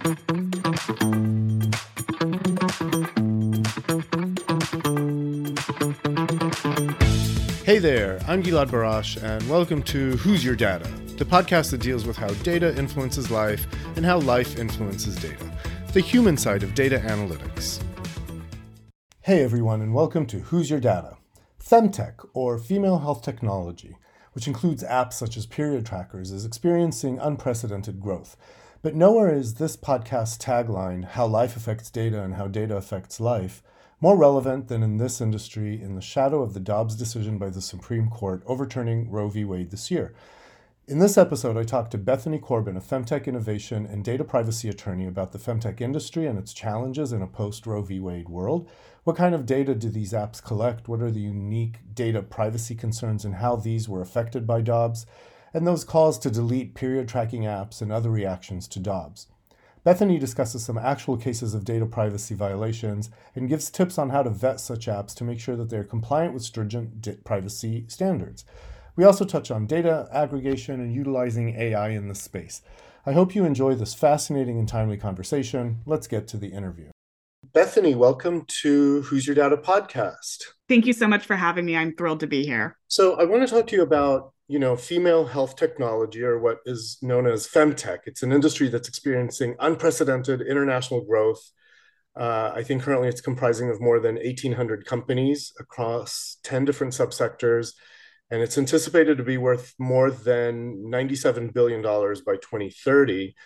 Hey there, I'm Gilad Barash, and welcome to Who's Your Data, the podcast that deals with how data influences life and how life influences data, the human side of data analytics. Hey everyone, and welcome to Who's Your Data. Femtech, or female health technology, which includes apps such as period trackers, is experiencing unprecedented growth. But nowhere is this podcast tagline, How Life Affects Data and How Data Affects Life, more relevant than in this industry in the shadow of the Dobbs decision by the Supreme Court overturning Roe v. Wade this year. In this episode, I talked to Bethany Corbin, a femtech innovation and data privacy attorney, about the femtech industry and its challenges in a post Roe v. Wade world. What kind of data do these apps collect? What are the unique data privacy concerns and how these were affected by Dobbs? And those calls to delete period tracking apps and other reactions to Dobbs. Bethany discusses some actual cases of data privacy violations and gives tips on how to vet such apps to make sure that they're compliant with stringent privacy standards. We also touch on data aggregation and utilizing AI in this space. I hope you enjoy this fascinating and timely conversation. Let's get to the interview. Bethany, welcome to Who's Your Data podcast. Thank you so much for having me. I'm thrilled to be here. So, I want to talk to you about you know, female health technology, or what is known as femtech. It's an industry that's experiencing unprecedented international growth. Uh, I think currently it's comprising of more than 1,800 companies across 10 different subsectors, and it's anticipated to be worth more than $97 billion by 2030.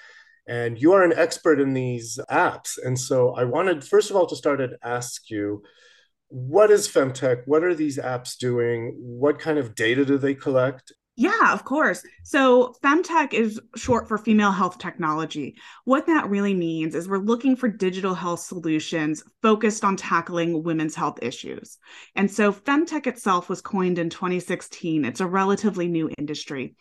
And you are an expert in these apps. And so I wanted, first of all, to start and ask you what is femtech what are these apps doing what kind of data do they collect yeah, of course. So, femtech is short for female health technology. What that really means is we're looking for digital health solutions focused on tackling women's health issues. And so, femtech itself was coined in 2016. It's a relatively new industry.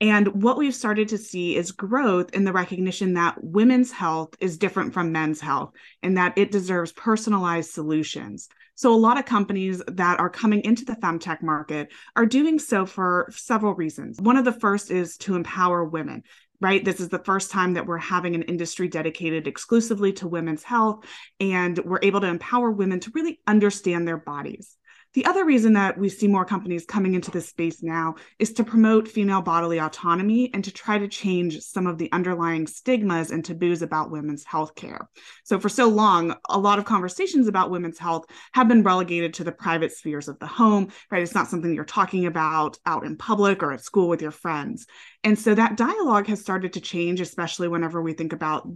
And what we've started to see is growth in the recognition that women's health is different from men's health and that it deserves personalized solutions. So, a lot of companies that are coming into the femtech market are doing so for several reasons. One of the first is to empower women right? This is the first time that we're having an industry dedicated exclusively to women's health, and we're able to empower women to really understand their bodies. The other reason that we see more companies coming into this space now is to promote female bodily autonomy and to try to change some of the underlying stigmas and taboos about women's health care. So, for so long, a lot of conversations about women's health have been relegated to the private spheres of the home, right? It's not something you're talking about out in public or at school with your friends. And so that dialogue has started to change, especially whenever we think about,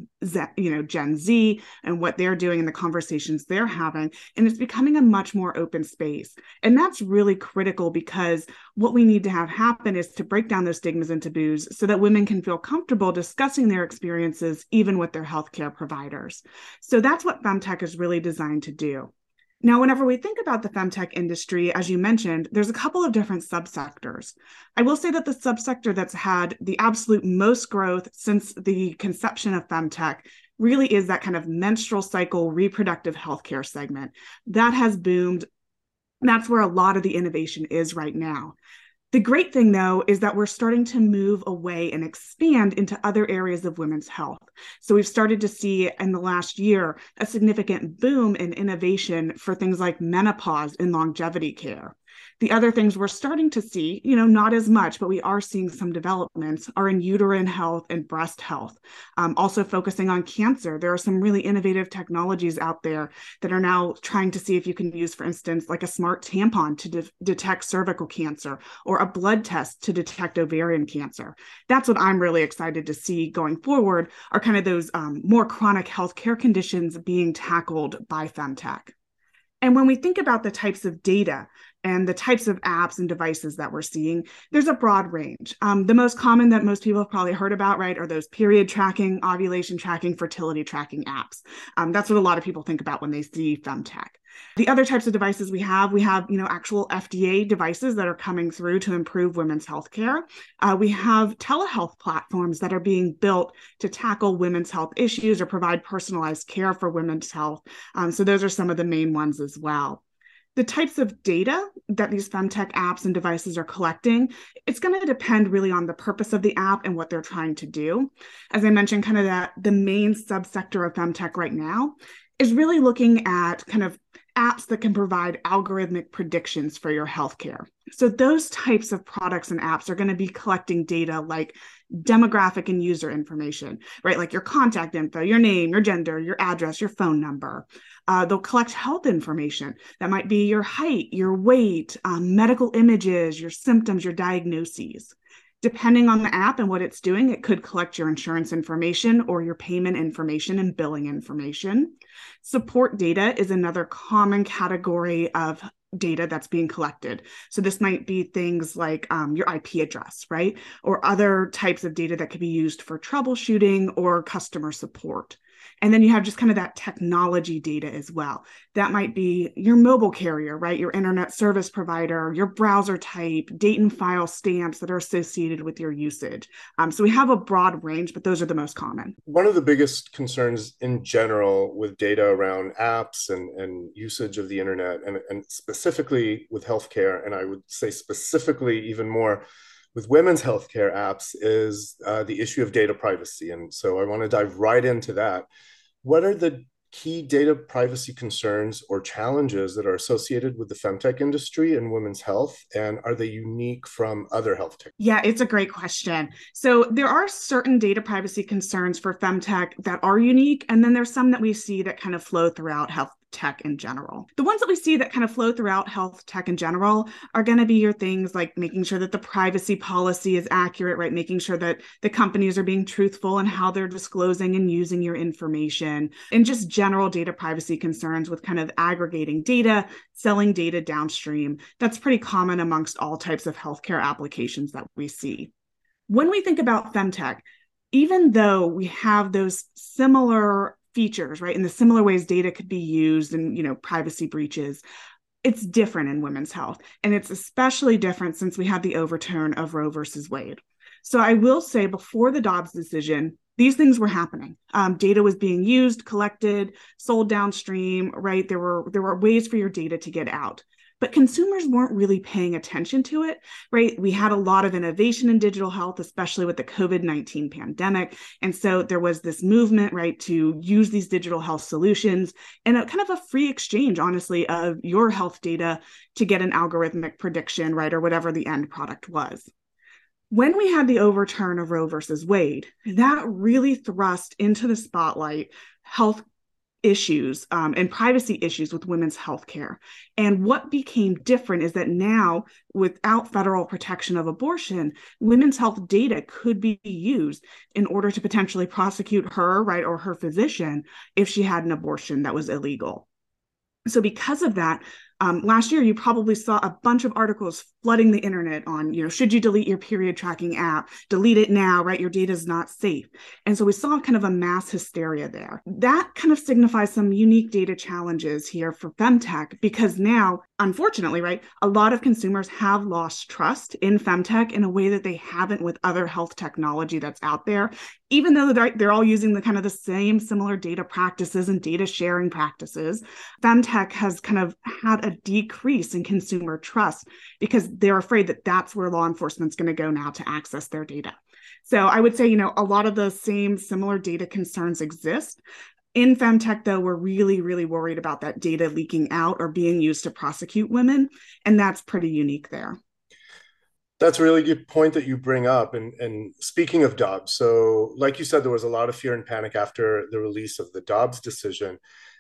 you know, Gen Z and what they're doing and the conversations they're having. And it's becoming a much more open space. And that's really critical because what we need to have happen is to break down those stigmas and taboos so that women can feel comfortable discussing their experiences, even with their healthcare providers. So that's what Femtech is really designed to do. Now, whenever we think about the femtech industry, as you mentioned, there's a couple of different subsectors. I will say that the subsector that's had the absolute most growth since the conception of femtech really is that kind of menstrual cycle reproductive healthcare segment. That has boomed. That's where a lot of the innovation is right now. The great thing, though, is that we're starting to move away and expand into other areas of women's health. So we've started to see in the last year a significant boom in innovation for things like menopause and longevity care. The other things we're starting to see, you know, not as much, but we are seeing some developments are in uterine health and breast health. Um, also focusing on cancer. There are some really innovative technologies out there that are now trying to see if you can use, for instance, like a smart tampon to de- detect cervical cancer or a blood test to detect ovarian cancer. That's what I'm really excited to see going forward are kind of those um, more chronic health care conditions being tackled by femtech. And when we think about the types of data and the types of apps and devices that we're seeing, there's a broad range. Um, the most common that most people have probably heard about, right, are those period tracking, ovulation tracking, fertility tracking apps. Um, that's what a lot of people think about when they see femtech. The other types of devices we have, we have, you know, actual FDA devices that are coming through to improve women's health care. Uh, we have telehealth platforms that are being built to tackle women's health issues or provide personalized care for women's health. Um, so those are some of the main ones as well. The types of data that these femtech apps and devices are collecting it's going to depend really on the purpose of the app and what they're trying to do as i mentioned kind of that the main subsector of femtech right now is really looking at kind of apps that can provide algorithmic predictions for your healthcare. So, those types of products and apps are going to be collecting data like demographic and user information, right? Like your contact info, your name, your gender, your address, your phone number. Uh, they'll collect health information that might be your height, your weight, um, medical images, your symptoms, your diagnoses. Depending on the app and what it's doing, it could collect your insurance information or your payment information and billing information. Support data is another common category of data that's being collected. So this might be things like um, your IP address, right? Or other types of data that could be used for troubleshooting or customer support. And then you have just kind of that technology data as well. That might be your mobile carrier, right? Your internet service provider, your browser type, date and file stamps that are associated with your usage. Um, so we have a broad range, but those are the most common. One of the biggest concerns in general with data around apps and, and usage of the internet, and, and specifically with healthcare, and I would say specifically even more with women's healthcare apps is uh, the issue of data privacy. And so I want to dive right into that. What are the key data privacy concerns or challenges that are associated with the femtech industry and women's health and are they unique from other health tech yeah it's a great question so there are certain data privacy concerns for femtech that are unique and then there's some that we see that kind of flow throughout health tech in general. The ones that we see that kind of flow throughout health tech in general are going to be your things like making sure that the privacy policy is accurate, right? Making sure that the companies are being truthful in how they're disclosing and using your information, and just general data privacy concerns with kind of aggregating data, selling data downstream. That's pretty common amongst all types of healthcare applications that we see. When we think about femtech, even though we have those similar features, right? In the similar ways data could be used and, you know, privacy breaches. It's different in women's health. And it's especially different since we had the overturn of Roe versus Wade. So I will say before the Dobbs decision, these things were happening. Um, data was being used, collected, sold downstream, right? There were there were ways for your data to get out but consumers weren't really paying attention to it, right? We had a lot of innovation in digital health, especially with the COVID 19 pandemic. And so there was this movement, right, to use these digital health solutions and a kind of a free exchange, honestly, of your health data to get an algorithmic prediction, right, or whatever the end product was when we had the overturn of Roe versus Wade, that really thrust into the spotlight health issues um, and privacy issues with women's health care. And what became different is that now, without federal protection of abortion, women's health data could be used in order to potentially prosecute her, right, or her physician if she had an abortion that was illegal. So, because of that, um, last year you probably saw a bunch of articles flooding the internet on you know should you delete your period tracking app? Delete it now right? Your data is not safe. And so we saw kind of a mass hysteria there. That kind of signifies some unique data challenges here for femtech because now unfortunately right a lot of consumers have lost trust in femtech in a way that they haven't with other health technology that's out there even though they're, they're all using the kind of the same similar data practices and data sharing practices femtech has kind of had a decrease in consumer trust because they're afraid that that's where law enforcement's going to go now to access their data. So I would say, you know, a lot of the same similar data concerns exist. In femtech, though, we're really, really worried about that data leaking out or being used to prosecute women. And that's pretty unique there. That's a really good point that you bring up. And, and speaking of Dobbs, so like you said, there was a lot of fear and panic after the release of the Dobbs decision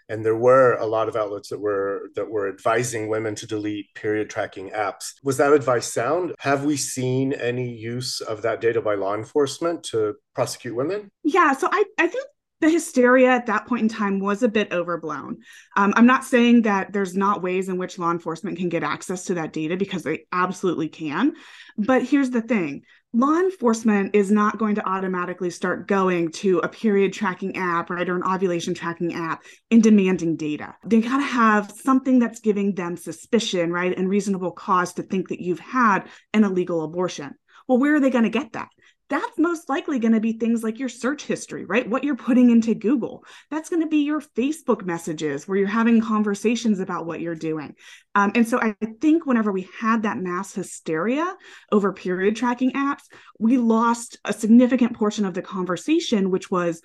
and there were a lot of outlets that were that were advising women to delete period tracking apps was that advice sound have we seen any use of that data by law enforcement to prosecute women yeah so i i think the hysteria at that point in time was a bit overblown. Um, I'm not saying that there's not ways in which law enforcement can get access to that data because they absolutely can. But here's the thing law enforcement is not going to automatically start going to a period tracking app, right, or an ovulation tracking app and demanding data. They got to have something that's giving them suspicion, right, and reasonable cause to think that you've had an illegal abortion. Well, where are they going to get that? That's most likely going to be things like your search history, right? What you're putting into Google. That's going to be your Facebook messages where you're having conversations about what you're doing. Um, and so I think whenever we had that mass hysteria over period tracking apps, we lost a significant portion of the conversation, which was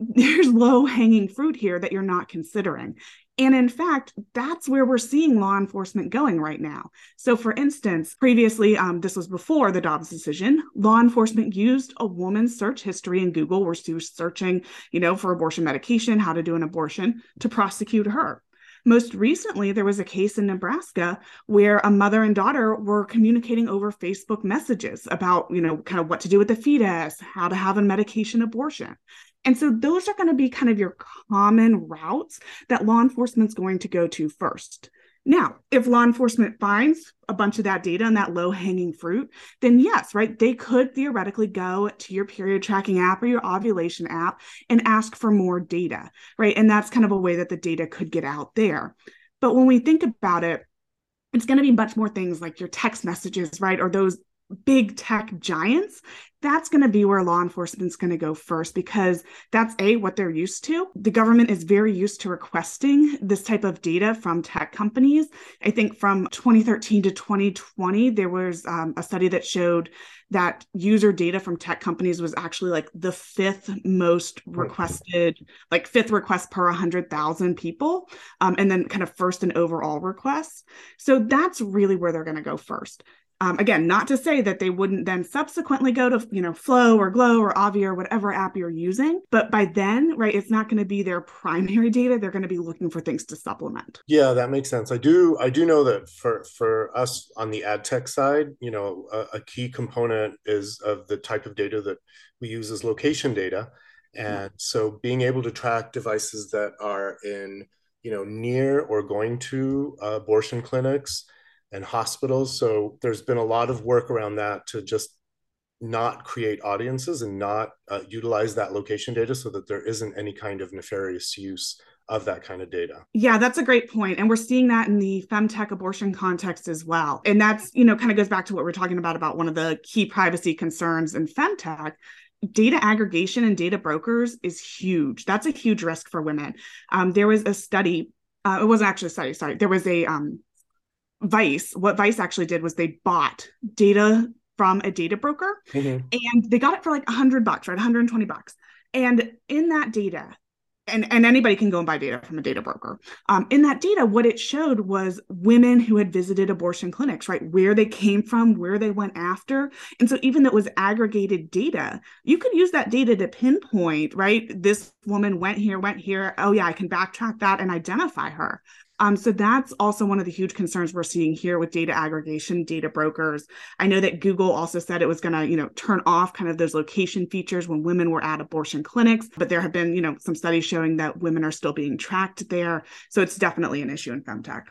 there's low hanging fruit here that you're not considering. And in fact, that's where we're seeing law enforcement going right now. So, for instance, previously, um, this was before the Dobbs decision, law enforcement used a woman's search history in Google where she was searching, you know, for abortion medication, how to do an abortion, to prosecute her. Most recently, there was a case in Nebraska where a mother and daughter were communicating over Facebook messages about, you know, kind of what to do with the fetus, how to have a medication abortion. And so those are going to be kind of your common routes that law enforcement's going to go to first. Now, if law enforcement finds a bunch of that data and that low hanging fruit, then yes, right, they could theoretically go to your period tracking app or your ovulation app and ask for more data, right? And that's kind of a way that the data could get out there. But when we think about it, it's going to be much more things like your text messages, right? Or those big tech giants, that's going to be where law enforcement's going to go first because that's a what they're used to. The government is very used to requesting this type of data from tech companies. I think from 2013 to 2020, there was um, a study that showed that user data from tech companies was actually like the fifth most requested, like fifth request per 100,000 people, um, and then kind of first and overall requests. So that's really where they're going to go first. Um, again, not to say that they wouldn't then subsequently go to, you know, Flo or Glow or Ovia or whatever app you're using. But by then, right, it's not going to be their primary data. They're going to be looking for things to supplement. Yeah, that makes sense. I do, I do know that for for us on the ad tech side, you know, a, a key component is of the type of data that we use as location data, and so being able to track devices that are in, you know, near or going to uh, abortion clinics and hospitals. So there's been a lot of work around that to just not create audiences and not uh, utilize that location data so that there isn't any kind of nefarious use of that kind of data. Yeah, that's a great point. And we're seeing that in the femtech abortion context as well. And that's, you know, kind of goes back to what we're talking about about one of the key privacy concerns in femtech. Data aggregation and data brokers is huge. That's a huge risk for women. Um, there was a study, uh, it wasn't actually a study, sorry. There was a um, Vice, what Vice actually did was they bought data from a data broker mm-hmm. and they got it for like 100 bucks, right? 120 bucks. And in that data, and, and anybody can go and buy data from a data broker. Um, in that data, what it showed was women who had visited abortion clinics, right? Where they came from, where they went after. And so, even though it was aggregated data, you could use that data to pinpoint, right? This woman went here, went here. Oh, yeah, I can backtrack that and identify her. Um, so that's also one of the huge concerns we're seeing here with data aggregation, data brokers. I know that Google also said it was going to, you know, turn off kind of those location features when women were at abortion clinics, but there have been, you know, some studies showing that women are still being tracked there. So it's definitely an issue in femtech.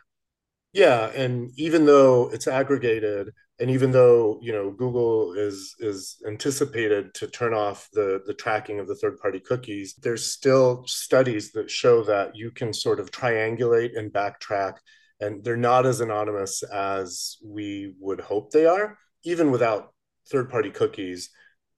Yeah, and even though it's aggregated, and even though you know Google is is anticipated to turn off the the tracking of the third party cookies, there's still studies that show that you can sort of triangulate and backtrack, and they're not as anonymous as we would hope they are, even without third party cookies.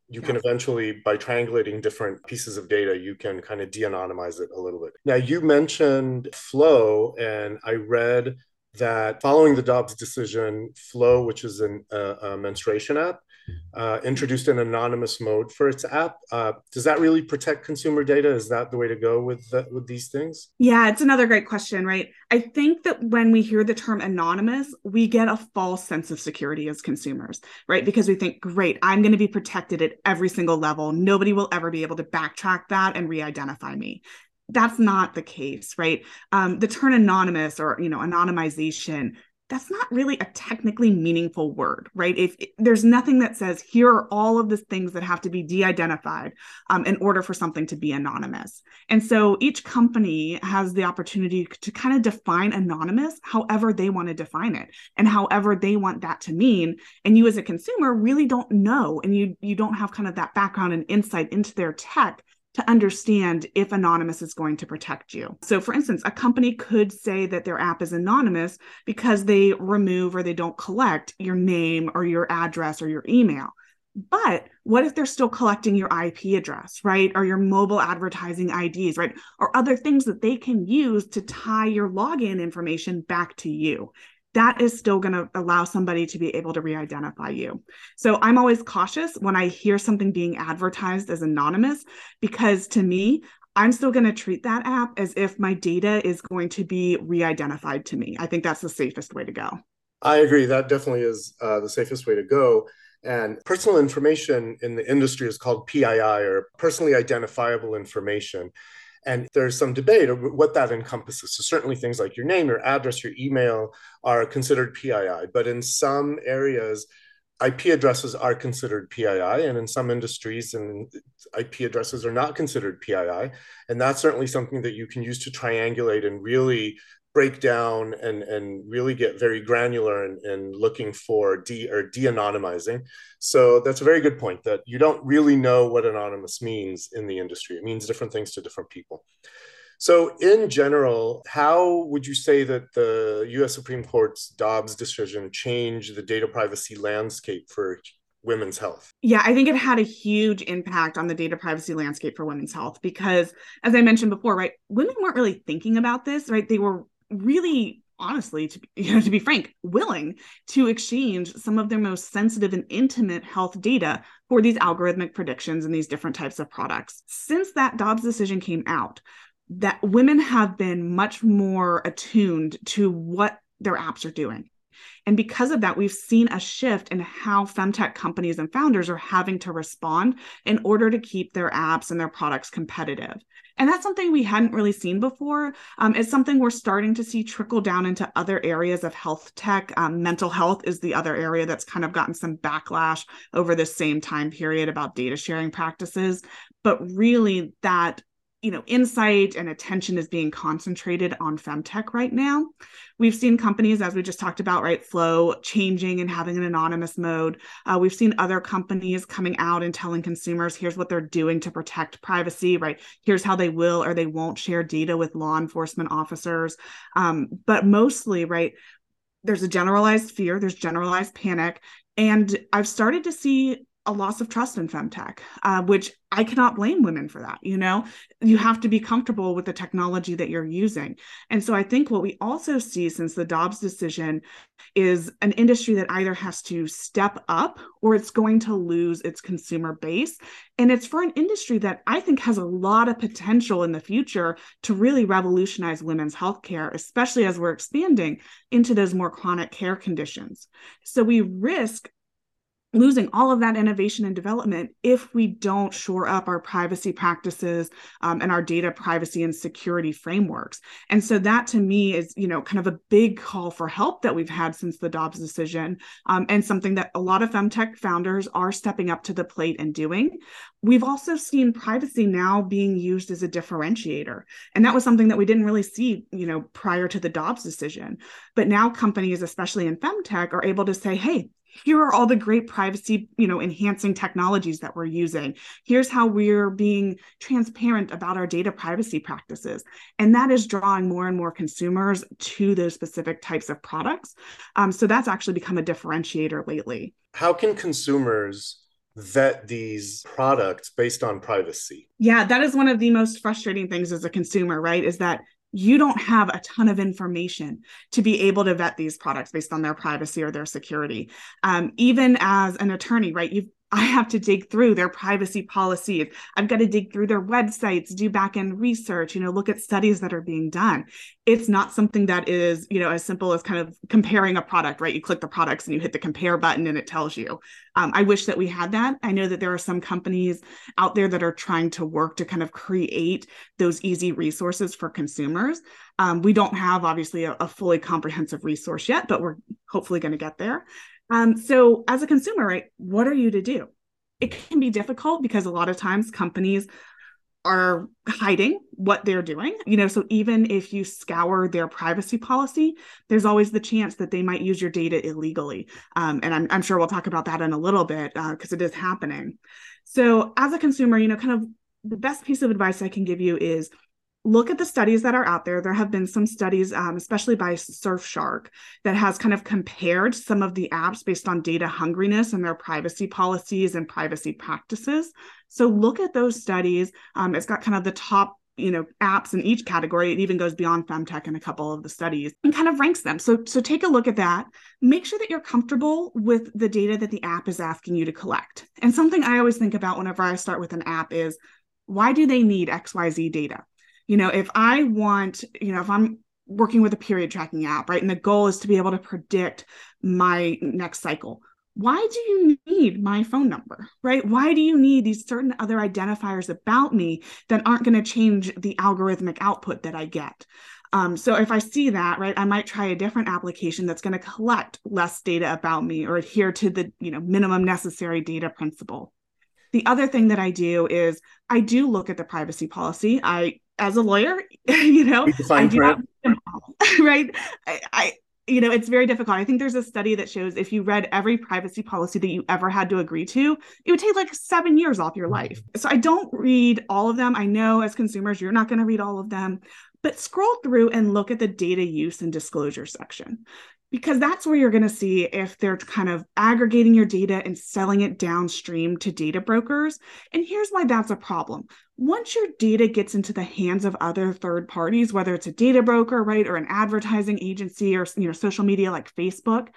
You can eventually, by triangulating different pieces of data, you can kind of de anonymize it a little bit. Now, you mentioned Flo and I read that following the Dobbs decision, Flo, which is an, uh, a menstruation app, uh, introduced an anonymous mode for its app. Uh, does that really protect consumer data? Is that the way to go with the, with these things? Yeah, it's another great question, right? I think that when we hear the term anonymous, we get a false sense of security as consumers, right? Because we think, great, I'm going to be protected at every single level. Nobody will ever be able to backtrack that and re-identify me that's not the case, right? Um, the term anonymous or you know anonymization that's not really a technically meaningful word, right? If, if, there's nothing that says here are all of the things that have to be de-identified um, in order for something to be anonymous, and so each company has the opportunity to kind of define anonymous however they want to define it and however they want that to mean. And you as a consumer really don't know, and you you don't have kind of that background and insight into their tech to understand if anonymous is going to protect you. So, for instance, a company could say that their app is anonymous because they remove or they don't collect your name or your address or your email. But what if they're still collecting your IP address, right? Or your mobile advertising IDs, right? Or other things that they can use to tie your login information back to you that is still going to allow somebody to be able to re-identify you. So I'm always cautious when I hear something being advertised as anonymous because to me, I'm still going to treat that app as if my data is going to be re-identified to me. I think that's the safest way to go. I agree. That definitely is uh, the safest way to go. And personal information in the industry is called PII or personally identifiable information. And there's some debate of what that encompasses. So, certainly things like your name, your address, your email are considered PII. But in some areas, IP addresses are considered PII, and in some industries, and IP addresses are not considered PII. And that's certainly something that you can use to triangulate and really break down and and really get very granular and in, in looking for de or de-anonymizing so that's a very good point that you don't really know what anonymous means in the industry it means different things to different people so in general how would you say that the us supreme court's dobbs decision changed the data privacy landscape for women's health? Yeah, I think it had a huge impact on the data privacy landscape for women's health because, as I mentioned before, right, women weren't really thinking about this, right? They were really honestly to be, you know to be frank willing to exchange some of their most sensitive and intimate health data for these algorithmic predictions and these different types of products since that dobbs decision came out that women have been much more attuned to what their apps are doing and because of that, we've seen a shift in how femtech companies and founders are having to respond in order to keep their apps and their products competitive. And that's something we hadn't really seen before. Um, it's something we're starting to see trickle down into other areas of health tech. Um, mental health is the other area that's kind of gotten some backlash over this same time period about data sharing practices. But really, that you know insight and attention is being concentrated on femtech right now. We've seen companies as we just talked about right Flo changing and having an anonymous mode. Uh, we've seen other companies coming out and telling consumers here's what they're doing to protect privacy right? Here's how they will or they won't share data with law enforcement officers. Um, but mostly right there's a generalized fear there's generalized panic. And i've started to see a loss of trust in femtech, uh, which I cannot blame women for that. You know, you have to be comfortable with the technology that you're using. And so I think what we also see since the Dobbs decision is an industry that either has to step up or it's going to lose its consumer base. And it's for an industry that I think has a lot of potential in the future to really revolutionize women's healthcare, especially as we're expanding into those more chronic care conditions. So we risk losing all of that innovation and development if we don't shore up our privacy practices um, and our data privacy and security frameworks. And so that to me is you know kind of a big call for help that we've had since the dobbs decision um, and something that a lot of femtech founders are stepping up to the plate and doing. We've also seen privacy now being used as a differentiator and that was something that we didn't really see you know prior to the dobbs decision. But now companies especially in femtech are able to say hey here are all the great privacy you know enhancing technologies that we're using. Here's how we're being transparent about our data privacy practices. And that is drawing more and more consumers to those specific types of products. Um, so that's actually become a differentiator lately. How can consumers vet these products based on privacy? Yeah that is one of the most frustrating things as a consumer right is that you don't have a ton of information to be able to vet these products based on their privacy or their security. Um, even as an attorney, right? You've I have to dig through their privacy policies. I've got to dig through their websites, do back end research, you know, look at studies that are being done. It's not something that is, you know, as simple as kind of comparing a product, right? You click the products and you hit the compare button and it tells you. Um, I wish that we had that. I know that there are some companies out there that are trying to work to kind of create those easy resources for consumers. Um, we don't have obviously a, a fully comprehensive resource yet, but we're hopefully going to get there. Um, so as a consumer, right, what are you to do? It can be difficult because a lot of times companies are hiding what they're doing. You know, so even if you scour their privacy policy, there's always the chance that they might use your data illegally. Um, and I'm, I'm, sure we'll talk about that in a little bit because uh, it is happening. So as a consumer, you know, kind of the best piece of advice I can give you is look at the studies that are out there. There have been some studies, um, especially by Surfshark, that has kind of compared some of the apps based on data hungriness and their privacy policies and privacy practices. So look at those studies. Um, it's got kind of the top you know apps in each category it even goes beyond femtech in a couple of the studies and kind of ranks them so so take a look at that make sure that you're comfortable with the data that the app is asking you to collect and something i always think about whenever i start with an app is why do they need xyz data you know if i want you know if i'm working with a period tracking app right and the goal is to be able to predict my next cycle why do you need my phone number, right? Why do you need these certain other identifiers about me that aren't going to change the algorithmic output that I get? Um, so if I see that, right, I might try a different application that's going to collect less data about me or adhere to the you know minimum necessary data principle. The other thing that I do is I do look at the privacy policy. I, as a lawyer, you know, I do not, right. I, I you know, it's very difficult. I think there's a study that shows if you read every privacy policy that you ever had to agree to, it would take like seven years off your life. So I don't read all of them. I know as consumers, you're not going to read all of them, but scroll through and look at the data use and disclosure section because that's where you're going to see if they're kind of aggregating your data and selling it downstream to data brokers. And here's why that's a problem. Once your data gets into the hands of other third parties, whether it's a data broker, right, or an advertising agency or you know social media like Facebook,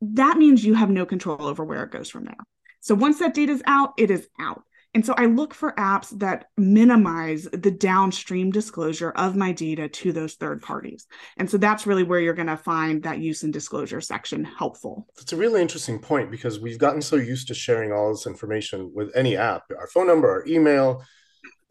that means you have no control over where it goes from there. So once that data is out, it is out. And so I look for apps that minimize the downstream disclosure of my data to those third parties. And so that's really where you're going to find that use and disclosure section helpful. That's a really interesting point because we've gotten so used to sharing all this information with any app our phone number, our email,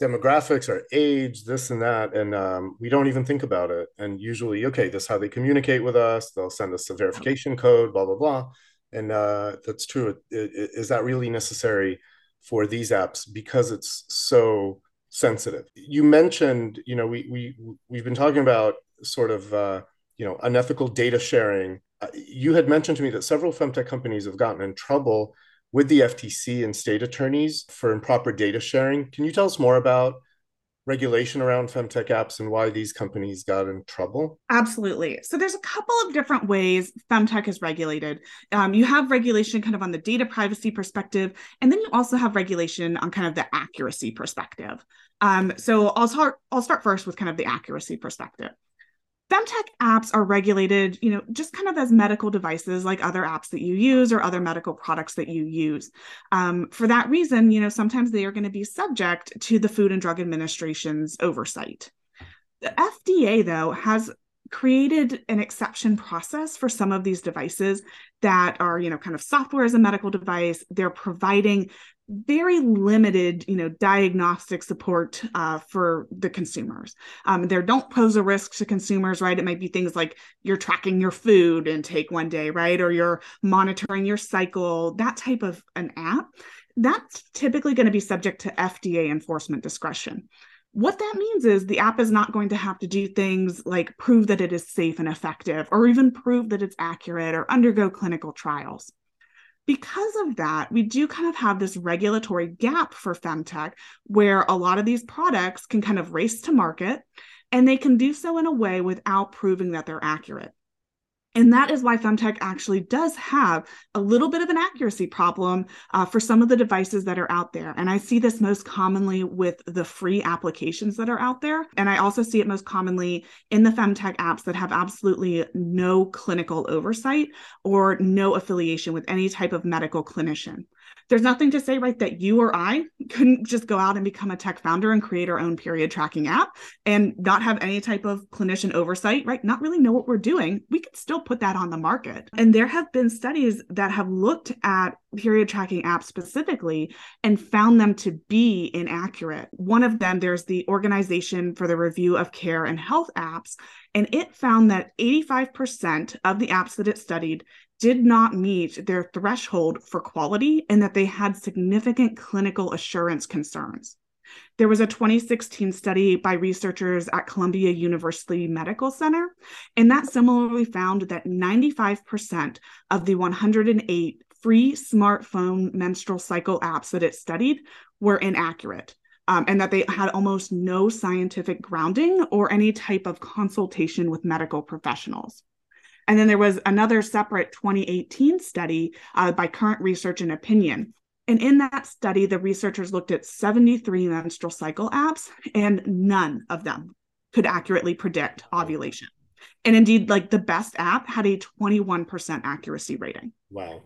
demographics, our age, this and that. And um, we don't even think about it. And usually, okay, this is how they communicate with us. They'll send us a verification code, blah, blah, blah. And uh, that's true. Is that really necessary? For these apps because it's so sensitive. You mentioned, you know, we we we've been talking about sort of uh, you know unethical data sharing. Uh, you had mentioned to me that several femtech companies have gotten in trouble with the FTC and state attorneys for improper data sharing. Can you tell us more about regulation around femtech apps and why these companies got in trouble? Absolutely. So there's a couple of different ways femtech is regulated. Um, you have regulation kind of on the data privacy perspective, and then you also have regulation on kind of the accuracy perspective. Um, so I'll start. I'll start first with kind of the accuracy perspective femtech apps are regulated you know just kind of as medical devices like other apps that you use or other medical products that you use. Um, for that reason you know sometimes they are going to be subject to the food and drug administration's oversight. The fda though has created an exception process for some of these devices that are you know kind of software as a medical device. They're providing very limited, you know, diagnostic support uh, for the consumers. Um, they don't pose a risk to consumers, right? It might be things like you're tracking your food intake one day, right, or you're monitoring your cycle. That type of an app, that's typically going to be subject to FDA enforcement discretion. What that means is the app is not going to have to do things like prove that it is safe and effective, or even prove that it's accurate, or undergo clinical trials because of that, we do kind of have this regulatory gap for femtech where a lot of these products can kind of race to market and they can do so in a way without proving that they're accurate. And that is why Femtech actually does have a little bit of an accuracy problem uh, for some of the devices that are out there. And I see this most commonly with the free applications that are out there. And I also see it most commonly in the Femtech apps that have absolutely no clinical oversight or no affiliation with any type of medical clinician there's nothing to say, right, that you or I couldn't just go out and become a tech founder and create our own period tracking app and not have any type of clinician oversight, right? Not really know what we're doing. We could still put that on the market. And there have been studies that have looked at period tracking apps specifically and found them to be inaccurate. One of them, there's the Organization for the Review of Care and Health Apps, and it found that 85% of the apps that it studied did not meet their threshold for quality and that they had significant clinical assurance concerns. There was a 2016 study by researchers at Columbia University Medical Center, and that similarly found that 95% of the 108 free smartphone menstrual cycle apps that it studied were inaccurate. um, and that they had almost no scientific grounding or any type of consultation with medical professionals. And then there was another separate 2018 study uh, by Current Research and Opinion. And in that study, the researchers looked at 73 menstrual cycle apps, and none of them could accurately predict ovulation. And indeed, like the best app had a 21% accuracy rating. Wow.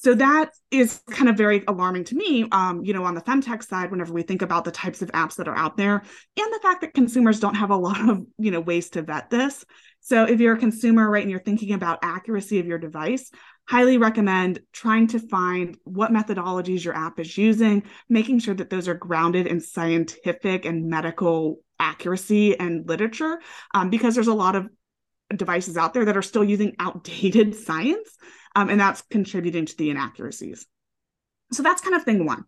So that is kind of very alarming to me. Um, you know, on the femtech side, whenever we think about the types of apps that are out there, and the fact that consumers don't have a lot of you know ways to vet this. So if you're a consumer, right, and you're thinking about accuracy of your device, highly recommend trying to find what methodologies your app is using, making sure that those are grounded in scientific and medical accuracy and literature, um, because there's a lot of devices out there that are still using outdated science um, and that's contributing to the inaccuracies. So that's kind of thing one.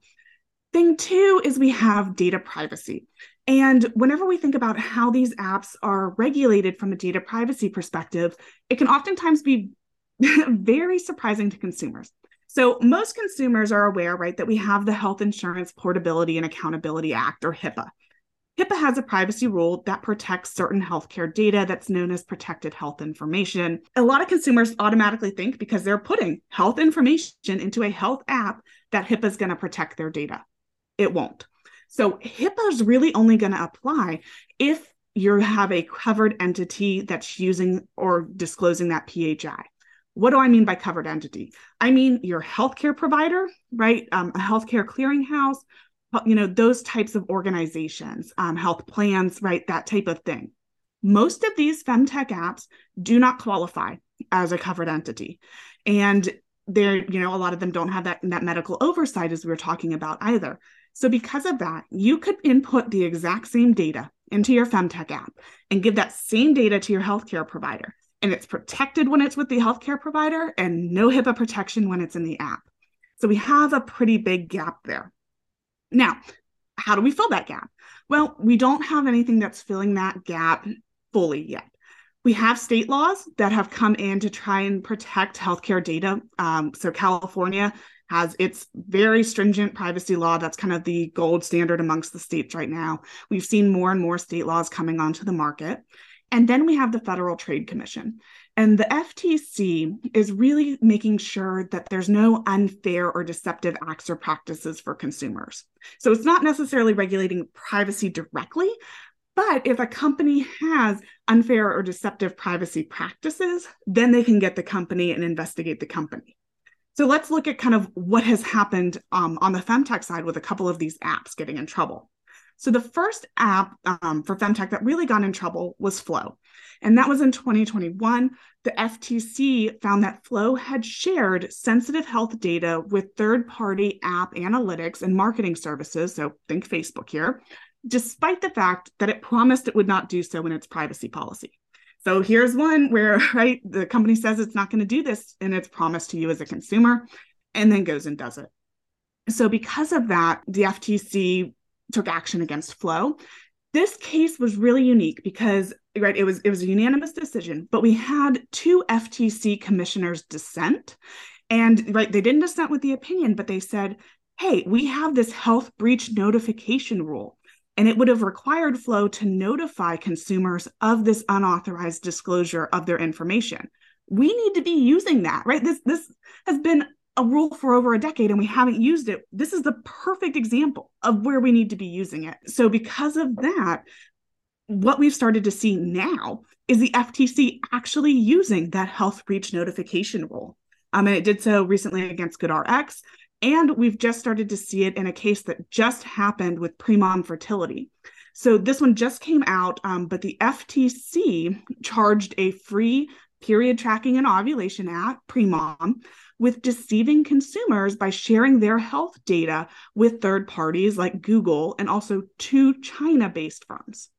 Thing two is we have data privacy. And whenever we think about how these apps are regulated from a data privacy perspective, it can oftentimes be very surprising to consumers. So, most consumers are aware, right, that we have the Health Insurance Portability and Accountability Act, or HIPAA. HIPAA has a privacy rule that protects certain healthcare data that's known as protected health information. A lot of consumers automatically think because they're putting health information into a health app that HIPAA is going to protect their data. It won't. So HIPAA is really only going to apply if you have a covered entity that's using or disclosing that PHI. What do I mean by covered entity? I mean your healthcare provider, right? Um, a healthcare clearinghouse, you know those types of organizations um, health plans right that type of thing most of these femtech apps do not qualify as a covered entity and they're you know a lot of them don't have that that medical oversight as we were talking about either so because of that you could input the exact same data into your femtech app and give that same data to your healthcare provider and it's protected when it's with the healthcare provider and no HIPAA protection when it's in the app so we have a pretty big gap there now, how do we fill that gap? Well, we don't have anything that's filling that gap fully yet. We have state laws that have come in to try and protect healthcare data. Um, so, California has its very stringent privacy law. That's kind of the gold standard amongst the states right now. We've seen more and more state laws coming onto the market. And then we have the Federal Trade Commission. And the FTC is really making sure that there's no unfair or deceptive acts or practices for consumers. So it's not necessarily regulating privacy directly, but if a company has unfair or deceptive privacy practices, then they can get the company and investigate the company. So let's look at kind of what has happened um, on the femtech side with a couple of these apps getting in trouble. So the first app um, for femtech that really got in trouble was Flo, And that was in 2021. The FTC found that Flo had shared sensitive health data with third party app analytics and marketing services. So think Facebook here, despite the fact that it promised it would not do so in its privacy policy. So here's one where, right, the company says it's not going to do this and its promised to you as a consumer, and then goes and does it. So, because of that, the FTC took action against Flo. This case was really unique because right it was it was a unanimous decision, but we had two FTC commissioners dissent and right they didn't dissent with the opinion but they said, "Hey, we have this health breach notification rule." And it would have required Flo to notify consumers of this unauthorized disclosure of their information. We need to be using that, right? This this has been a rule for over a decade and we haven't used it. This is the perfect example of where we need to be using it. So, because of that, what we've started to see now is the FTC actually using that health breach notification rule. Um, and it did so recently against GoodRx. And we've just started to see it in a case that just happened with Premom Fertility. So this one just came out, um, but the FTC charged a free period tracking and ovulation app, Premom, with deceiving consumers by sharing their health data with third parties like Google and also two China based firms.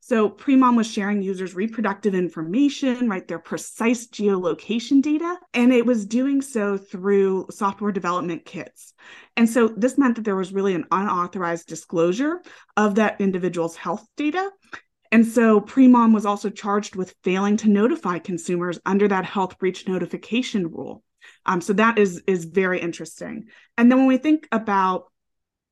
So Premom was sharing users' reproductive information, right, their precise geolocation data, and it was doing so through software development kits. And so this meant that there was really an unauthorized disclosure of that individual's health data. And so Premom was also charged with failing to notify consumers under that health breach notification rule. Um, so that is is very interesting. And then when we think about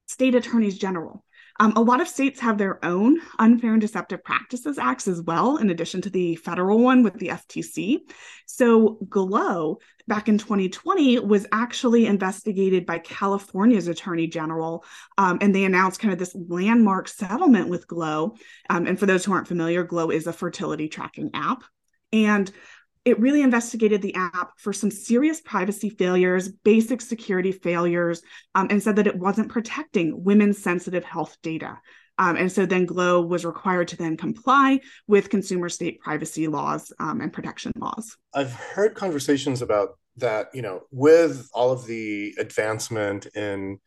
state attorneys general, Um, a lot of states have their own unfair and deceptive practices acts as well, in addition to the federal one with the FTC. So, Glow back in 2020 was actually investigated by California's Attorney General, um, and they announced kind of this landmark settlement with Glow. Um, and for those who aren't familiar, Glow is a fertility tracking app. And it really investigated the app for some serious privacy failures, basic security failures, um, and said that it wasn't protecting women's sensitive health data. Um, and so then Glow was required to then comply with consumer state privacy laws um, and protection laws. I've heard conversations about that, you know, with all of the advancement in,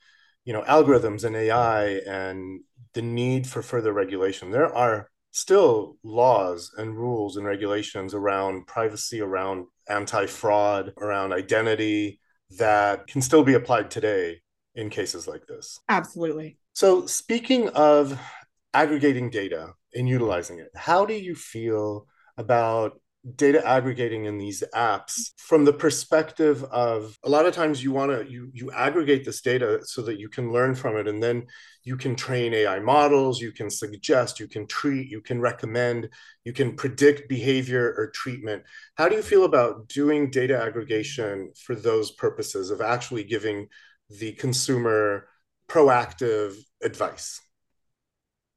you know, algorithms and AI and the need for further regulation. There are still laws and rules and regulations around privacy, around anti fraud, around identity that can still be applied today in cases like this. Absolutely. So, speaking of aggregating data and utilizing it, how do you feel about data aggregating in these apps from the perspective of a lot of times you want to you you aggregate this data so that you can learn from it and then you can train ai models you can suggest you can treat you can recommend you can predict behavior or treatment. How do you feel about doing data aggregation for those purposes of actually giving the consumer proactive advice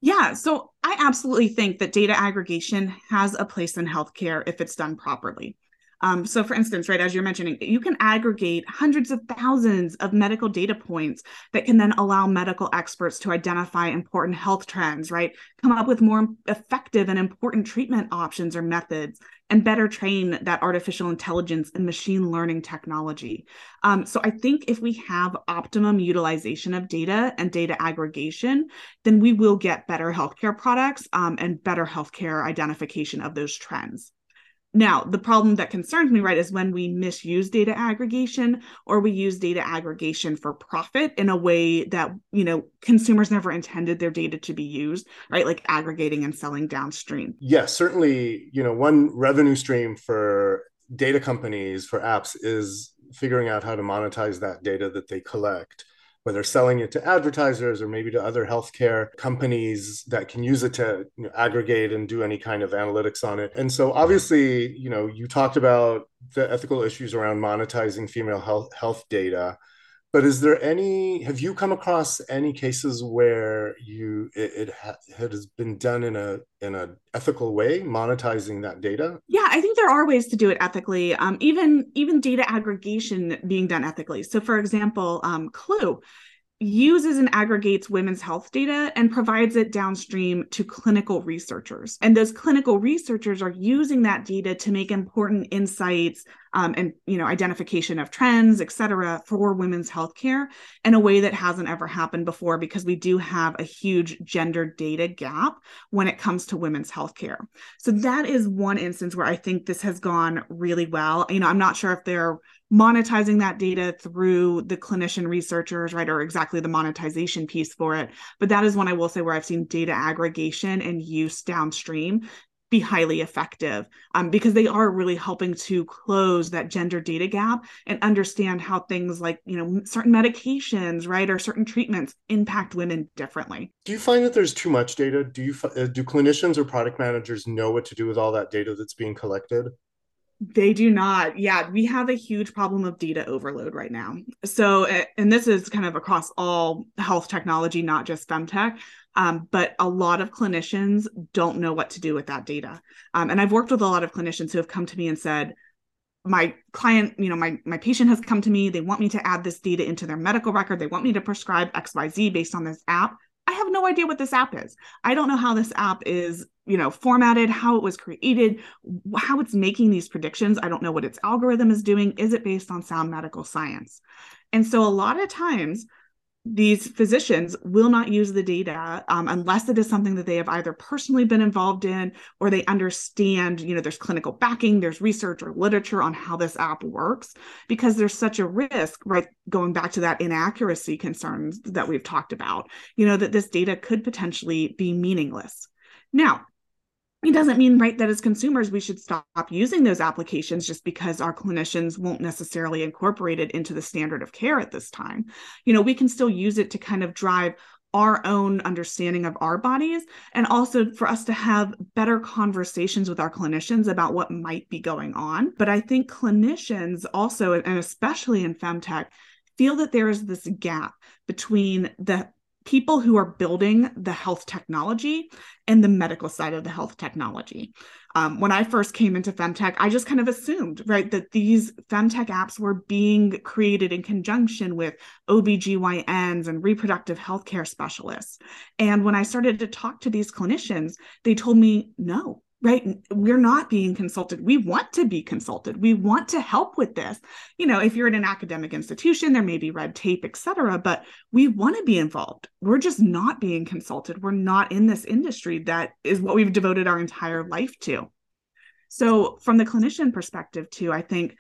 yeah, so I absolutely think that data aggregation has a place in healthcare if it's done properly. Um, so, for instance, right, as you're mentioning, you can aggregate hundreds of thousands of medical data points that can then allow medical experts to identify important health trends, right? Come up with more effective and important treatment options or methods, and better train that artificial intelligence and machine learning technology. Um, so, I think if we have optimum utilization of data and data aggregation, then we will get better healthcare products um, and better healthcare identification of those trends. Now, the problem that concerns me, right, is when we misuse data aggregation or we use data aggregation for profit in a way that, you know, consumers never intended their data to be used, right? Like aggregating and selling downstream. Yes, certainly, you know, one revenue stream for data companies for apps is figuring out how to monetize that data that they collect whether selling it to advertisers or maybe to other healthcare companies that can use it to you know, aggregate and do any kind of analytics on it. And so obviously, you know, you talked about the ethical issues around monetizing female health health data. But is there any? Have you come across any cases where you it, it, ha, has been done in a in a ethical way, monetizing that data? Yeah, I think there are ways to do it ethically. Um, even even data aggregation being done ethically. So, for example, um, Clue uses and aggregates women's health data and provides it downstream to clinical researchers. And those clinical researchers are using that data to make important insights um, and you know identification of trends, et cetera, for women's healthcare in a way that hasn't ever happened before because we do have a huge gender data gap when it comes to women's healthcare. So that is one instance where I think this has gone really well. You know, I'm not sure if they're monetizing that data through the clinician researchers, right, or exactly the monetization piece for it. But that is one I will say where I've seen data aggregation and use downstream be highly effective um, because they are really helping to close that gender data gap and understand how things like you know certain medications right or certain treatments impact women differently. Do you find that there's too much data? Do you uh, do clinicians or product managers know what to do with all that data that's being collected they do not. Yeah, we have a huge problem of data overload right now. So, and this is kind of across all health technology, not just femtech. Um, but a lot of clinicians don't know what to do with that data. Um, and I've worked with a lot of clinicians who have come to me and said, my client, you know, my my patient has come to me. They want me to add this data into their medical record. They want me to prescribe XYZ based on this app. I have no idea what this app is. I don't know how this app is, you know, formatted, how it was created, how it's making these predictions. I don't know what its algorithm is doing. Is it based on sound medical science? And so a lot of times these physicians will not use the data um, unless it is something that they have either personally been involved in or they understand you know there's clinical backing there's research or literature on how this app works because there's such a risk right going back to that inaccuracy concerns that we've talked about you know that this data could potentially be meaningless. Now it doesn't mean right that as consumers we should stop using those applications just because our clinicians won't necessarily incorporate it into the standard of care at this time you know we can still use it to kind of drive our own understanding of our bodies and also for us to have better conversations with our clinicians about what might be going on. But I think clinicians also, and especially in femtech, feel that there is this gap between the people who are building the health technology and the medical side of the health technology. Um, when I first came into femtech, I just kind of assumed, right, that these femtech apps were being created in conjunction with OBGYNs and reproductive healthcare specialists. And when I started to talk to these clinicians, they told me, no, right? We're not being consulted. We want to be consulted. We want to help with this. You know if you're in an academic institution there may be red tape et cetera but we want to be involved. We're just not being consulted. We're not in this industry that is what we've devoted our entire life to. So from the clinician perspective too i think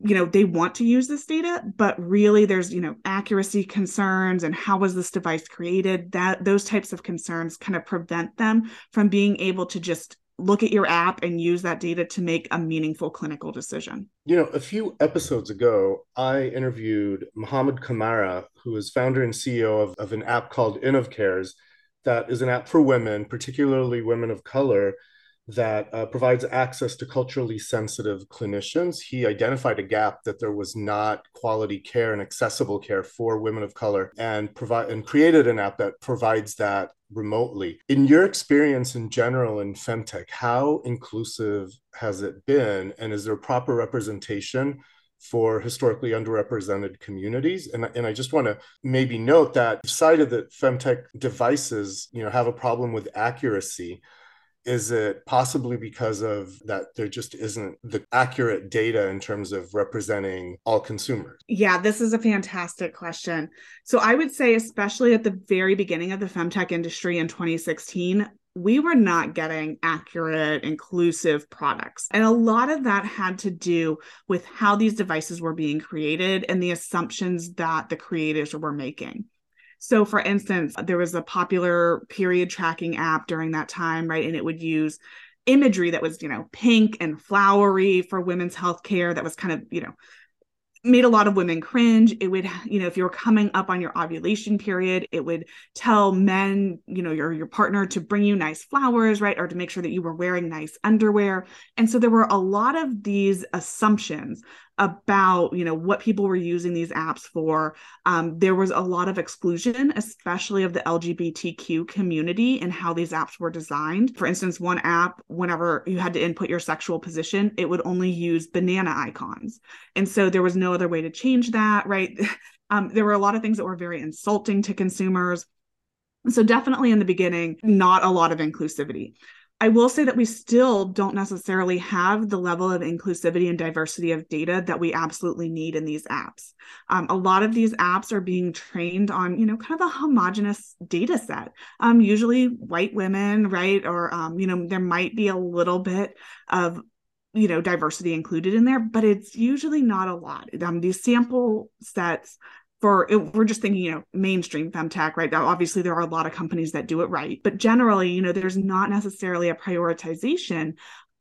you know they want to use this data but really there's you know accuracy concerns and how was this device created that those types of concerns kind of prevent them from being able to just look at your app and use that data to make a meaningful clinical decision. You know a few episodes ago i interviewed mohammed kamara who is founder and ceo of, of an app called InnovCares that is an app for women particularly women of color that uh, provides access to culturally sensitive clinicians. He identified a gap that there was not quality care and accessible care for women of color and provide and created an app that provides that remotely. In your experience in general in femtech, how inclusive has it been and is there proper representation for historically underrepresented communities. And, and I just want to maybe note that of the femtech devices, you know, have a problem with accuracy is it possibly because of that there just isn't the accurate data in terms of representing all consumers? Yeah, this is a fantastic question. So I would say, especially at the very beginning of the femtech industry in 2016, we were not getting accurate, inclusive products. And a lot of that had to do with how these devices were being created and the assumptions that the creators were making. So, for instance, there was a popular period tracking app during that time, right? And it would use imagery that was, you know, pink and flowery for women's healthcare that was kind of, you know, made a lot of women cringe. It would, you know, if you were coming up on your ovulation period, it would tell men, you know, your your partner to bring you nice flowers, right? Or to make sure that you were wearing nice underwear. And so there were a lot of these assumptions about you know what people were using these apps for. Um, there was a lot of exclusion especially of the lgbtq community and how these apps were designed. For instance one app whenever you had to input your sexual position it would only use banana icons. And so there was no other way to change that right? Um, there were a lot of things that were very insulting to consumers. So definitely in the beginning not a lot of inclusivity I will say that we still don't necessarily have the level of inclusivity and diversity of data that we absolutely need in these apps. Um, a lot of these apps are being trained on, you know, kind of a homogenous data set. Um, usually white women, right? Or, um, you know, there might be a little bit of you know diversity included in there but it's usually not a lot um, these sample sets for we're just thinking you know mainstream femtech right now obviously there are a lot of companies that do it right but generally you know there's not necessarily a prioritization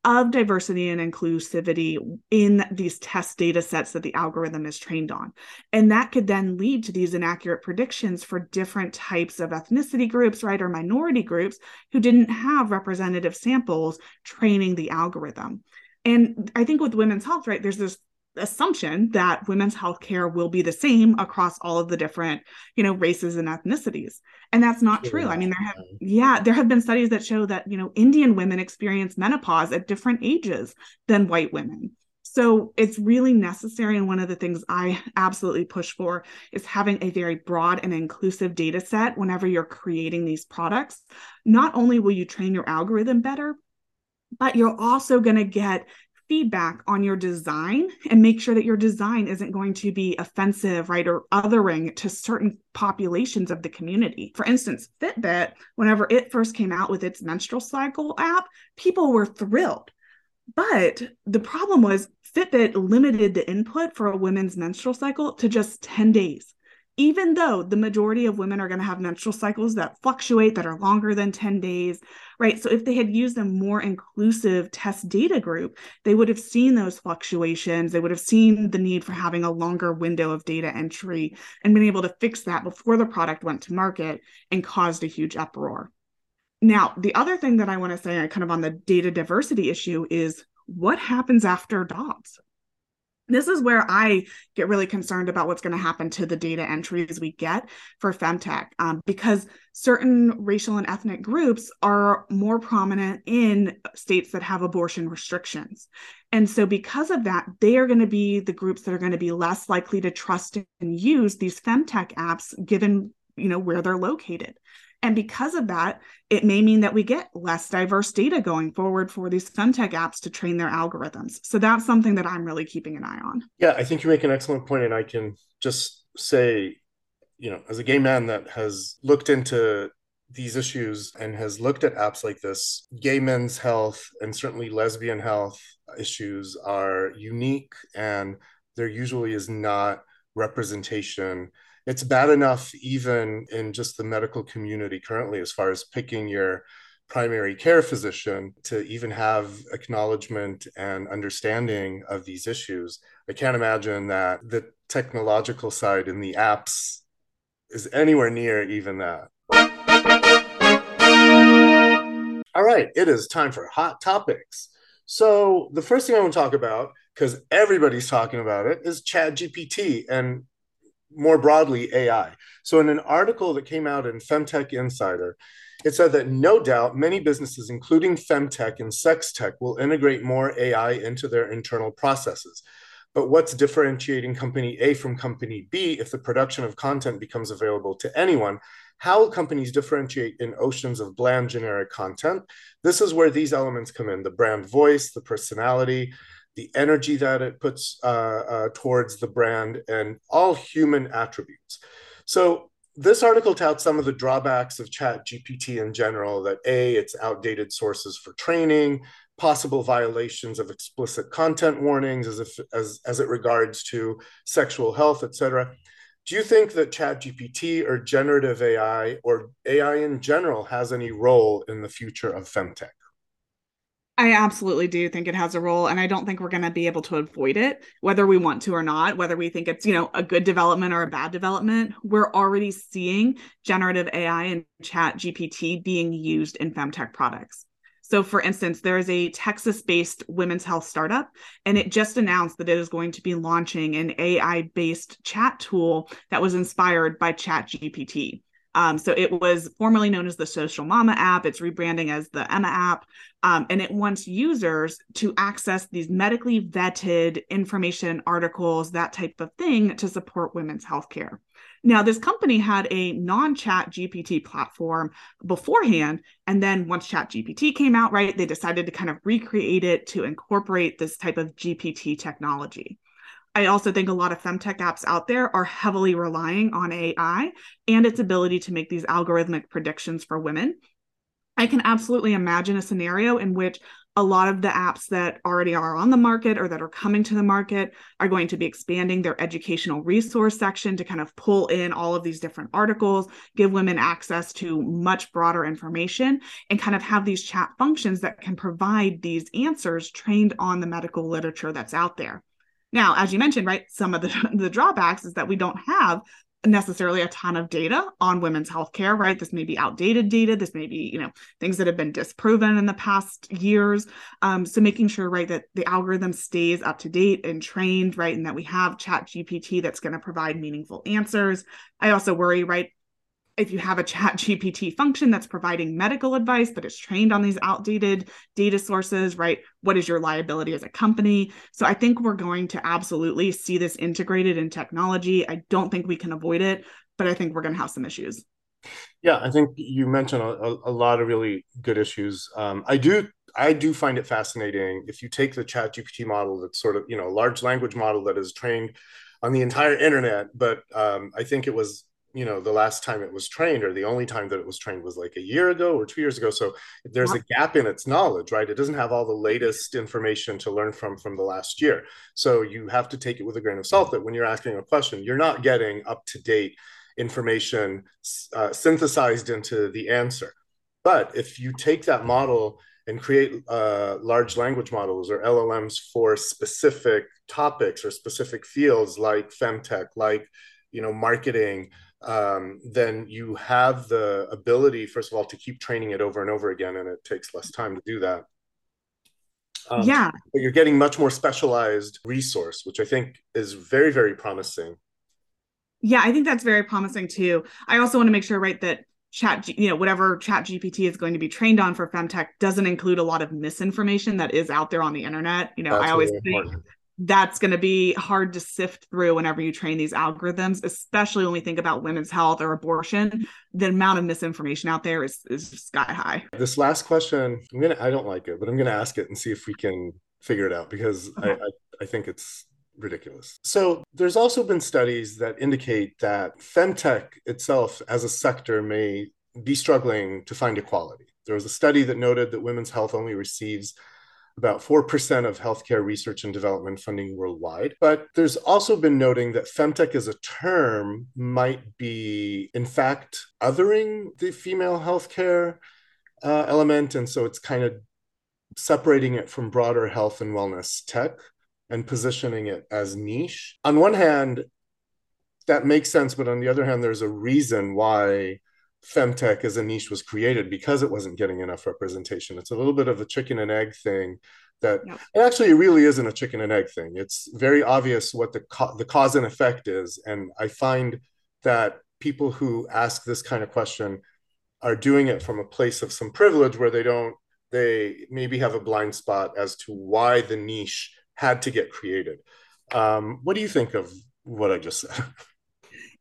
of diversity and inclusivity in these test data sets that the algorithm is trained on. And that could then lead to these inaccurate predictions for different types of ethnicity groups, right, or minority groups who didn't have representative samples training the algorithm. And I think with women's health, right, there's this assumption that women's health care will be the same across all of the different you know races and ethnicities. And that's not true. I mean there have yeah there have been studies that show that you know indian women experience menopause at different ages than white women. So it's really necessary and one of the things i absolutely push for is having a very broad and inclusive data set whenever you're creating these products. Not only will you train your algorithm better but you're also going to get feedback on your design and make sure that your design isn't going to be offensive, right, or othering to certain populations of the community. For instance, Fitbit, whenever it first came out with its menstrual cycle app, people were thrilled. But the problem was Fitbit limited the input for a women's menstrual cycle to just 10 days. Even though the majority of women are going to have menstrual cycles that fluctuate that are longer than 10 days right? So if they had used a more inclusive test data group they would have seen those fluctuations. They would have seen the need for having a longer window of data entry and been able to fix that before the product went to market and caused a huge uproar. Now the other thing that i want to say kind of on the data diversity issue is what happens after dobbs this is where I get really concerned about what's going to happen to the data entries we get for femtech um, because certain racial and ethnic groups are more prominent in states that have abortion restrictions. And so, because of that, they are going to be the groups that are going to be less likely to trust and use these femtech apps given you know where they're located and because of that, it may mean that we get less diverse data going forward for these femtech apps to train their algorithms. So that's something that I'm really keeping an eye on. Yeah, I think you make an excellent point, and I can just say, you know, as a gay man that has looked into these issues and has looked at apps like this, gay men's health and certainly lesbian health issues are unique, and there usually is not representation it's bad enough even in just the medical community currently as far as picking your primary care physician to even have acknowledgement and understanding of these issues. I can't imagine that the technological side in the apps is anywhere near even that. All right it is time for hot topics. So the first thing i want to talk about because everybody's talking about it is chat gpt and more broadly AI. So, in an article that came out in Femtech Insider, it said that no doubt many businesses, including femtech and sex tech, will integrate more AI into their internal processes. But what's differentiating company A from company B if the production of content becomes available to anyone? How will companies differentiate in oceans of bland generic content? This is where these elements come in the brand voice, the personality, the energy that it puts uh, uh, towards the brand, and all human attributes. So this article touts some of the drawbacks of chat gpt in general that a it's outdated sources for training possible violations of explicit content warnings as if as, as it regards to sexual health etc do you think that chat gpt or generative ai or ai in general has any role in the future of femtech I absolutely do think it has a role and I don't think we're going to be able to avoid it whether we want to or not whether we think it's you know a good development or a bad development. We're already seeing generative AI and chat GPT being used in femtech products. So for instance there is a Texas-based women's health startup and it just announced that it is going to be launching an AI-based chat tool that was inspired by chat GPT um, so it was formerly known as the Social Mama app. It's rebranding as the Emma app. Um, and it wants users to access these medically vetted information, articles, that type of thing to support women's healthcare. Now, this company had a non chat GPT platform beforehand. And then once chat GPT came out, right, they decided to kind of recreate it to incorporate this type of GPT technology. I also think a lot of femtech apps out there are heavily relying on AI and its ability to make these algorithmic predictions for women. I can absolutely imagine a scenario in which a lot of the apps that already are on the market or that are coming to the market are going to be expanding their educational resource section to kind of pull in all of these different articles, give women access to much broader information, and kind of have these chat functions that can provide these answers trained on the medical literature that's out there. Now, as you mentioned, right, some of the, the drawbacks is that we don't have necessarily a ton of data on women's healthcare, right? This may be outdated data. This may be, you know, things that have been disproven in the past years. Um, so making sure, right, that the algorithm stays up to date and trained, right, and that we have Chat GPT that's going to provide meaningful answers. I also worry, right, if you have a chat gpt function that's providing medical advice but it's trained on these outdated data sources right? What is your liability as a company? So i think we're going to absolutely see this integrated in technology. I don't think we can avoid it but i think we're going to have some issues. Yeah i think you mentioned a, a lot of really good issues. Um, i do i do find it fascinating if you take the chat gpt model that's sort of you know a large language model that is trained on the entire internet but um, i think it was you know the last time it was trained or the only time that it was trained was like a year ago or two years ago. So there's a gap in its knowledge right? It doesn't have all the latest information to learn from from the last year. So you have to take it with a grain of salt that when you're asking a question you're not getting up to date information uh, synthesized into the answer. But if you take that model and create uh, large language models or LLMs for specific topics or specific fields like femtech, like you know marketing, um, then you have the ability, first of all, to keep training it over and over again, and it takes less time to do that. Um, yeah, but you're getting much more specialized resource, which I think is very, very promising. Yeah, I think that's very promising too. I also want to make sure, right, that chat you know whatever chat gpt is going to be trained on for femtech doesn't include a lot of misinformation that is out there on the internet you know that's i always really think important. That's going to be hard to sift through whenever you train these algorithms especially when we think about women's health or abortion the amount of misinformation out there is is sky high this last question i'm gonna i don't like it but i'm gonna ask it and see if we can figure it out because I, I i think it's ridiculous. So there's also been studies that indicate that femtech itself as a sector may be struggling to find equality. There was a study that noted that women's health only receives about 4% of healthcare research and development funding worldwide. But there's also been noting that femtech as a term might be, in fact, othering the female healthcare uh, element. And so it's kind of separating it from broader health and wellness tech and positioning it as niche. On one hand, that makes sense, but on the other hand, there's a reason why femtech as a niche was created because it wasn't getting enough representation. It's a little bit of a chicken and egg thing that yep. actually it really isn't a chicken and egg thing. It's very obvious what the co- the cause and effect is, and I find that people who ask this kind of question are doing it from a place of some privilege where they don't they maybe have a blind spot as to why the niche had to get created. Um, what do you think of what I just said?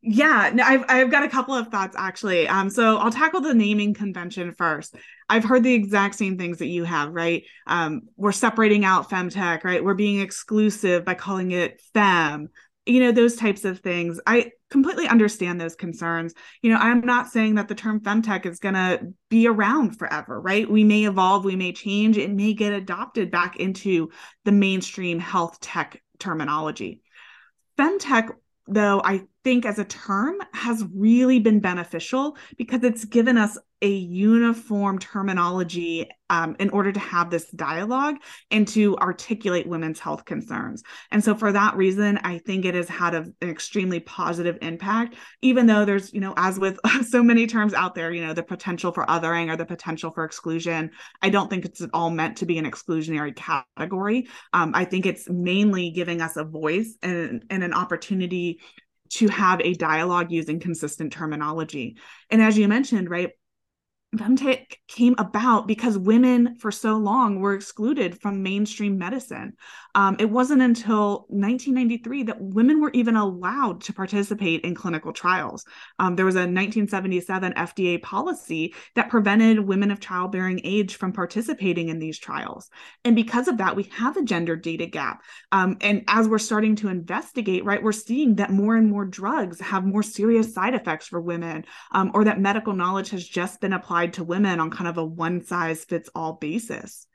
Yeah, no, I've I've got a couple of thoughts actually. Um, so I'll tackle the naming convention first. I've heard the exact same things that you have, right? Um, we're separating out femtech, right? We're being exclusive by calling it fem you know those types of things i completely understand those concerns you know i'm not saying that the term femtech is going to be around forever right we may evolve we may change it may get adopted back into the mainstream health tech terminology femtech though i think as a term has really been beneficial because it's given us a uniform terminology um, in order to have this dialogue and to articulate women's health concerns. And so, for that reason, I think it has had a, an extremely positive impact, even though there's, you know, as with so many terms out there, you know, the potential for othering or the potential for exclusion. I don't think it's at all meant to be an exclusionary category. Um, I think it's mainly giving us a voice and, and an opportunity to have a dialogue using consistent terminology. And as you mentioned, right, femtech came about because women for so long were excluded from mainstream medicine. Um, it wasn't until 1993 that women were even allowed to participate in clinical trials. Um, there was a 1977 FDA policy that prevented women of childbearing age from participating in these trials. And because of that, we have a gender data gap. Um, and as we're starting to investigate, right, we're seeing that more and more drugs have more serious side effects for women, um, or that medical knowledge has just been applied applied to women on kind of a one size fits all basis.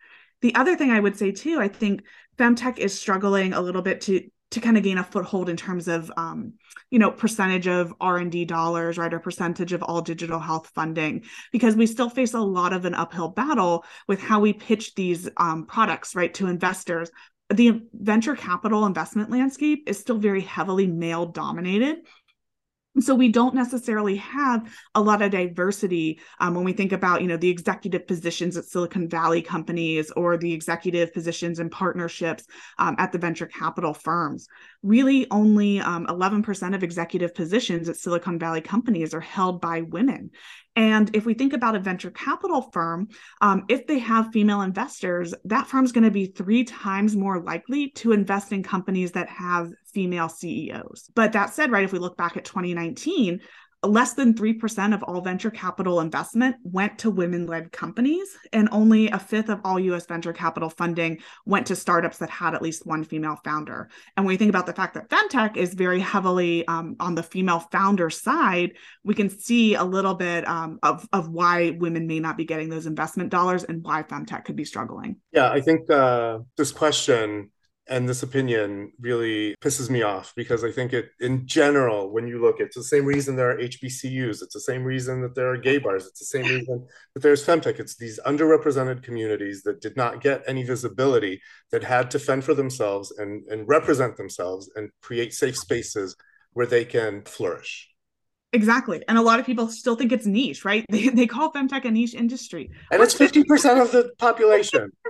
The other thing I would say too, I think femtech is struggling a little bit to to kind of gain a foothold in terms of um, you know percentage of r&d dollars right or percentage of all digital health funding because we still face a lot of an uphill battle with how we pitch these um, products right to investors the venture capital investment landscape is still very heavily male dominated so we don't necessarily have a lot of diversity um, when we think about you know the executive positions at silicon valley companies or the executive positions and partnerships um, at the venture capital firms. Really only um, 11% of executive positions at silicon valley companies are held by women. And if we think about a venture capital firm, um, if they have female investors, that firm's going to be three times more likely to invest in companies that have female CEOs. But that said, right, if we look back at 2019, less than 3% of all venture capital investment went to women led companies, and only a fifth of all US venture capital funding went to startups that had at least one female founder. And when you think about the fact that femtech is very heavily um, on the female founder side, we can see a little bit um, of, of why women may not be getting those investment dollars and why femtech could be struggling. Yeah, I think uh, this question and this opinion really pisses me off because I think it, in general, when you look, at it's the same reason there are HBCUs. It's the same reason that there are gay bars. It's the same reason that there's femtech. It's these underrepresented communities that did not get any visibility, that had to fend for themselves and, and represent themselves and create safe spaces where they can flourish. Exactly. And a lot of people still think it's niche, right? They, they call femtech a niche industry. And it's 50% of the population.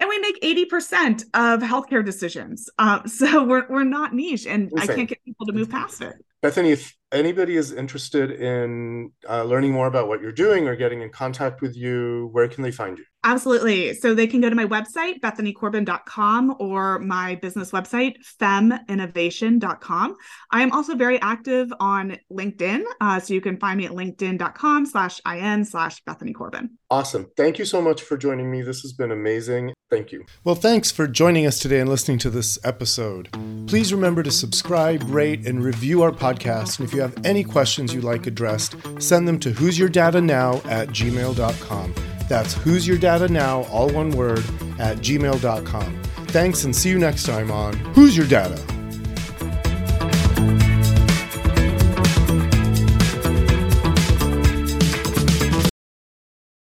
And we make 80% of healthcare decisions. Uh, so we're, we're not niche. And Insane. I can't get people to move past it. Bethany, if anybody is interested in uh, learning more about what you're doing or getting in contact with you, where can they find you? Absolutely. So they can go to my website, bethanycorbin.com, or my business website, feminnovation.com. I am also very active on LinkedIn. Uh, so you can find me at linkedin.com slash in slash Bethany Corbin. Awesome. Thank you so much for joining me. This has been amazing. Thank you. Well, thanks for joining us today and listening to this episode. Please remember to subscribe, rate, and review our podcast. And if you have any questions you'd like addressed, send them to who's your data now at gmail.com. That's who's your data now, all one word, at gmail.com. Thanks and see you next time on Who's Your Data?